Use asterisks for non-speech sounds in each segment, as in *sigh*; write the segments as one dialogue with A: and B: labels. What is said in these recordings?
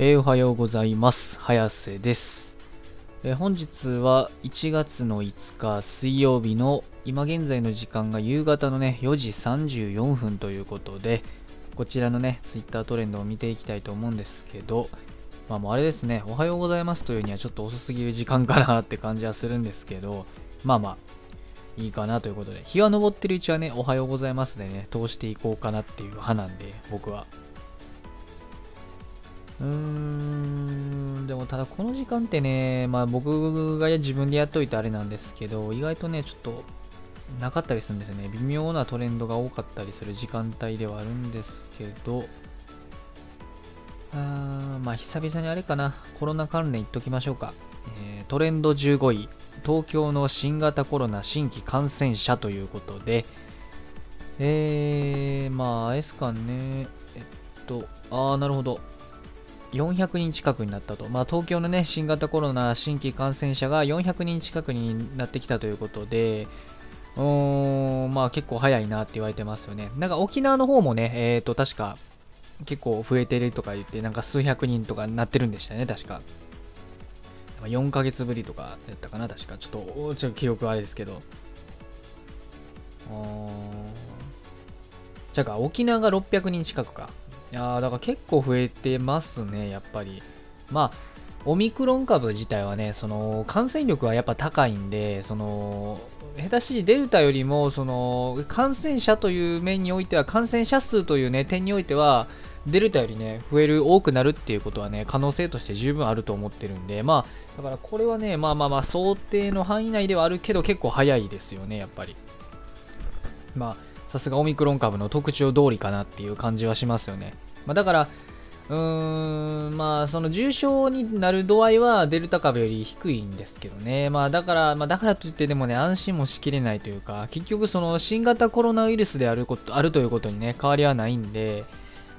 A: えーおはようございます。早瀬です。えー本日は1月の5日水曜日の今現在の時間が夕方のね4時34分ということでこちらのねツイッタートレンドを見ていきたいと思うんですけどまあもうあれですねおはようございますというにはちょっと遅すぎる時間かなって感じはするんですけどまあまあいいかなということで日は昇ってるうちはねおはようございますでね通していこうかなっていう派なんで僕はうーんでもただこの時間ってね、まあ僕が自分でやっといてあれなんですけど、意外とね、ちょっとなかったりするんですよね。微妙なトレンドが多かったりする時間帯ではあるんですけど、あーまあ久々にあれかな、コロナ関連言っときましょうか。えートレンド15位、東京の新型コロナ新規感染者ということで、えー、まあ、あれですかね、えっと、ああ、なるほど。400人近くになったと、まあ、東京の、ね、新型コロナ新規感染者が400人近くになってきたということで、うーんまあ、結構早いなって言われてますよね。なんか沖縄の方もね、えっ、と、確か結構増えてるとか言って、なんか数百人とかなってるんでしたね、確か。4ヶ月ぶりとかやったかな、確か。ちょっと、ちょっと記憶あれですけど。あーじゃあか、沖縄が600人近くか。いやだから結構増えてますね、やっぱり。まあ、オミクロン株自体はね、その感染力はやっぱ高いんで、その下手しいデルタよりもその感染者という面においては、感染者数という、ね、点においては、デルタよりね、増える、多くなるっていうことはね、可能性として十分あると思ってるんで、まあ、だからこれはね、まあまあまあ、想定の範囲内ではあるけど、結構早いですよね、やっぱり。まあ、さすがオミクロン株の特徴通りかなっていう感じはしますよね。まあ、だから、うーん、まあ、その重症になる度合いはデルタ株より低いんですけどね。まあ、だから、まあ、だからといってでもね、安心もしきれないというか、結局その新型コロナウイルスであること、あるということにね、変わりはないんで、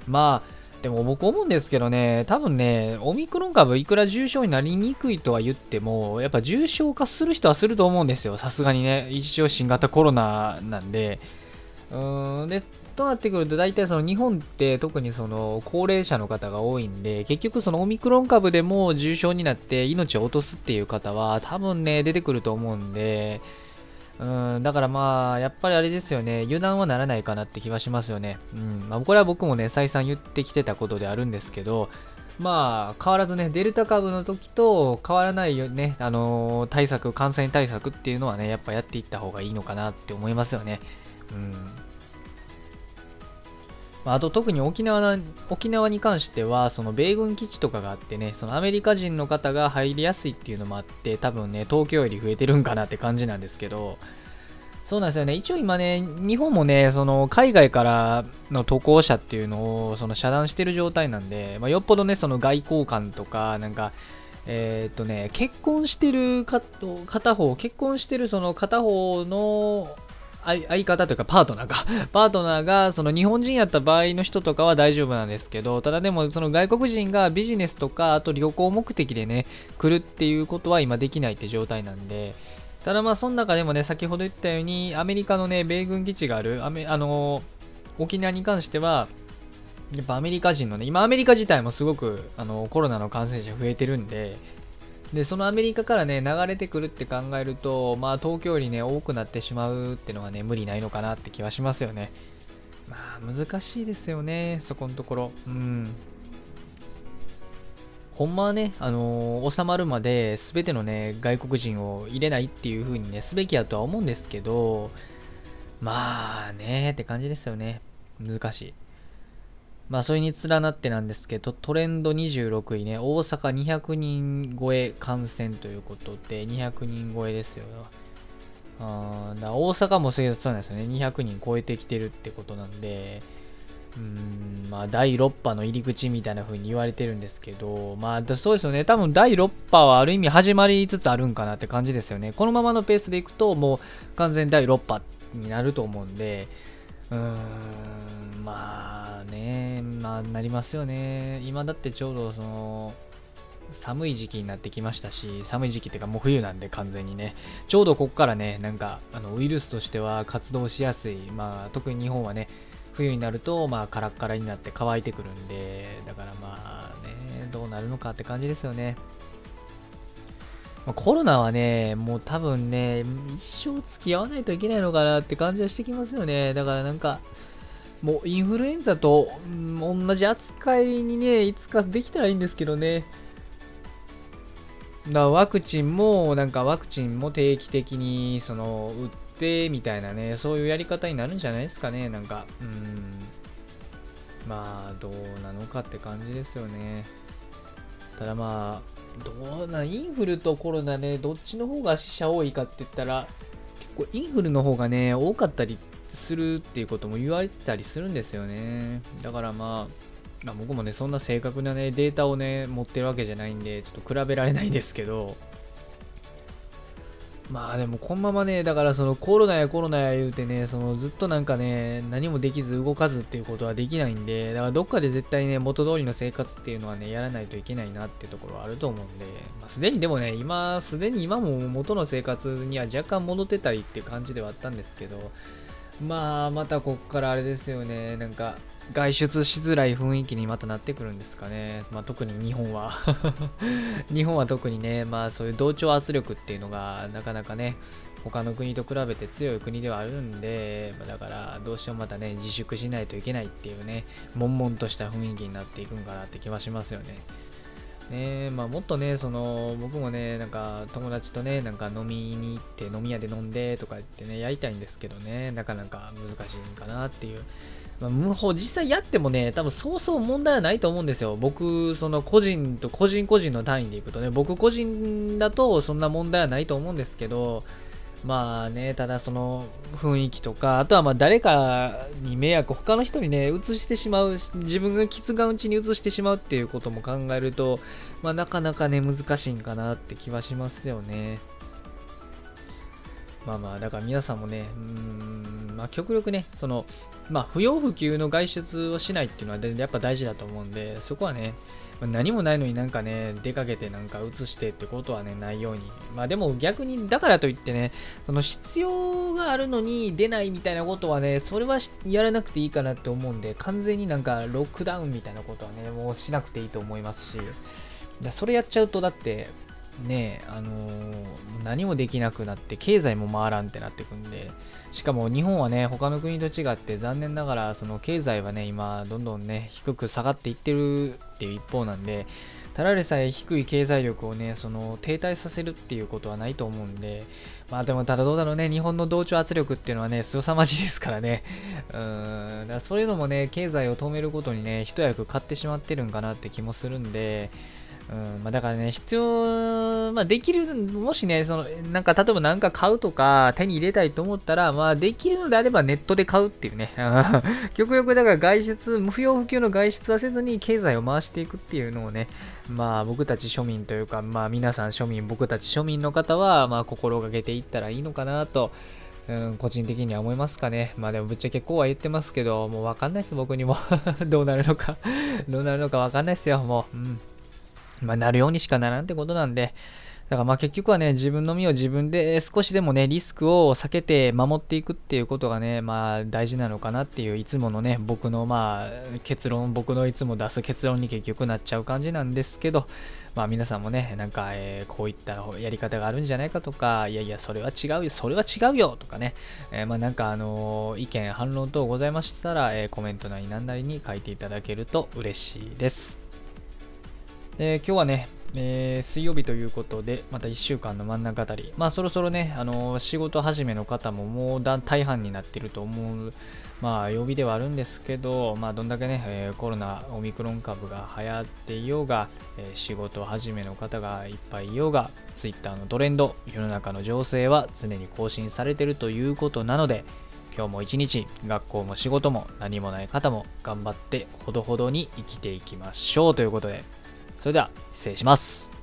A: まあ、でも僕思うんですけどね、多分ね、オミクロン株いくら重症になりにくいとは言っても、やっぱ重症化する人はすると思うんですよ。さすがにね、一応新型コロナなんで。うん。でとなってくると大体その日本って特にその高齢者の方が多いんで結局そのオミクロン株でも重症になって命を落とすっていう方は多分ね出てくると思うんでうん。だからまあやっぱりあれですよね油断はならないかなって気はしますよね。うん。まあこれは僕もね再三言ってきてたことであるんですけどまあ変わらずねデルタ株の時と変わらないよねあの対策感染対策っていうのはねやっぱやっていった方がいいのかなって思いますよね。あと特に沖縄な沖縄に関してはその米軍基地とかがあってねそのアメリカ人の方が入りやすいっていうのもあって多分ね東京より増えてるんかなって感じなんですけどそうなんですよね。一応今ね日本もねその海外からの渡航者っていうのをその遮断してる状態なんで、まあ、よっぽどねその外交官とかなんかえーっとね結婚してるか片方結婚してるその片方の相相方というかパートナーか *laughs* パートナーがその日本人やった場合の人とかは大丈夫なんですけどただでもその外国人がビジネスとかあと旅行目的でね来るっていうことは今できないって状態なんでただまあその中でもね先ほど言ったようにアメリカのね米軍基地があるアメあの沖縄に関してはやっぱアメリカ人のね今アメリカ自体もすごくあのコロナの感染者増えてるんででそのアメリカからね流れてくるって考えるとまあ東京よりね多くなってしまうってのはね無理ないのかなって気はしますよね。まあ難しいですよねそこのところ。うん。ほんまはね、あのー収まるまで全てのね外国人を入れないっていう風にねすべきやとは思うんですけどまあねって感じですよね。難しい。まあ、それに連なってなんですけど、トレンド26位ね、大阪200人超え感染ということで、200人超えですよ。あーだ大阪もそうなんですよね、200人超えてきてるってことなんで、うん、まあ、第6波の入り口みたいな風に言われてるんですけど、まあ、そうですよね、多分第6波はある意味始まりつつあるんかなって感じですよね。このままのペースでいくと、もう完全第6波になると思うんで、うーん、まあね、まあなりますよね。今だってちょうどその、寒い時期になってきましたし、寒い時期っていうかもう冬なんで完全にね、ちょうどこっからね、なんかあのウイルスとしては活動しやすい、まあ特に日本はね、冬になるとまあカラッカラになって乾いてくるんで、だからまあね、どうなるのかって感じですよね。ま、コロナはね、もう多分ね、一生付き合わないといけないのかなって感じはしてきますよね。だからなんか、もうインフルエンザと、うん、同じ扱いにね、いつかできたらいいんですけどね。だからワクチンも、なんかワクチンも定期的に、その、打ってみたいなね、そういうやり方になるんじゃないですかね、なんか。うん。まあ、どうなのかって感じですよね。ただまあ、どうな、インフルとコロナね、どっちの方が死者多いかって言ったら、結構インフルの方がね、多かったりするっていうことも言われたりするんですよね。だからまあ、まあ、僕もね、そんな正確なね、データをね、持ってるわけじゃないんで、ちょっと比べられないですけど、まあでもこのままね、だからそのコロナやコロナや言うてね、そのずっとなんかね、何もできず動かずっていうことはできないんで、だからどっかで絶対ね、元通りの生活っていうのはね、やらないといけないなっていうところはあると思うんで、まあ、すでにでもね、今、すでに今も元の生活には若干戻ってたりって感じではあったんですけど、まあ、またこっからあれですよね、なんか、外出しづらい雰囲気にまたなってくるんですかね。まあ、特に日本は *laughs* 日本は特にね、まあそういう同調圧力っていうのがなかなかね、他の国と比べて強い国ではあるんで、ま、だからどうしてもまたね、自粛しないといけないっていうね、悶々とした雰囲気になっていくんかなって気はしますよね。ねまあ、もっとね、その僕もね、なんか友達とね、なんか飲みに行って飲み屋で飲んでとか言ってね、やりたいんですけどね、なかなか難しいんかなっていうまあ、無法、実際やってもね、多分そうそう問題はないと思うんですよ。僕、その個人と個人個人の単位でいくとね、僕個人だとそんな問題はないと思うんですけど、まあね、ただその雰囲気とか、あとはまあ誰かに迷惑、他の人にね、移してしまう、自分が傷がうちに移してしまうっていうことも考えると、まあなかなかね、難しいんかなって気はしますよね。まあまあ、だから皆さんもね、うん、まあ極力ね、その、まあ不要不急の外出をしないっていうのはやっぱ大事だと思うんで、そこはね、何もないのになんかね、出かけてなんか移してってことはね、ないように。まあでも逆に、だからといってね、その必要があるのに出ないみたいなことはね、それはやらなくていいかなって思うんで、完全になんかロックダウンみたいなことはね、もうしなくていいと思いますし、それやっちゃうとだって、ねあのー、何もできなくなって経済も回らんってなってくんでしかも日本はね他の国と違って残念ながらその経済はね今どんどんね低く下がっていってるっていう一方なんでただでさえ低い経済力をねその停滞させるっていうことはないと思うんでまあでもただどうだろうね日本の同調圧力っていうのはね凄まじいですからね。*laughs* うんだからそういうのもね経済を止めることにね一役買ってしまってるんかなって気もするんでうんまあ、だからね、必要、まあ、できる、もしね、その、なんか、例えば何か買うとか、手に入れたいと思ったら、まあ、できるのであればネットで買うっていうね。*laughs* 極力、だから外出、不要不急の外出はせずに、経済を回していくっていうのをね、まあ、僕たち庶民というか、まあ、皆さん庶民、僕たち庶民の方は、まあ、心がけていったらいいのかなと、うん、個人的には思いますかね。まあでもぶっちゃけこうは言ってますけど、もうわかんないです、僕にも。*laughs* どうなるのかどうなるのかわかんないですよ、もう。うん。まあ、なるようにしかならんってことなんで、だからまあ結局はね、自分の身を自分で少しでもね、リスクを避けて守っていくっていうことがね、まあ大事なのかなっていう、いつものね、僕のまあ結論、僕のいつも出す結論に結局なっちゃう感じなんですけど、まあ皆さんもね、なんか、え、こういったやり方があるんじゃないかとか、いやいや、それは違うよ、それは違うよとかね、えー、まあなんかあの、意見、反論等ございましたら、えコメントなりなんなりに書いていただけると嬉しいです。で今日はね、えー、水曜日ということで、また1週間の真ん中あたり、まあそろそろね、あのー、仕事始めの方ももう大半になってると思う、まあ曜日ではあるんですけど、まあどんだけね、えー、コロナ、オミクロン株が流行っていようが、え仕事始めの方がいっぱいいようが、Twitter のトレンド、世の中の情勢は常に更新されてるということなので、今日も一日学校も仕事も何もない方も頑張ってほどほどに生きていきましょうということでそれでは失礼します。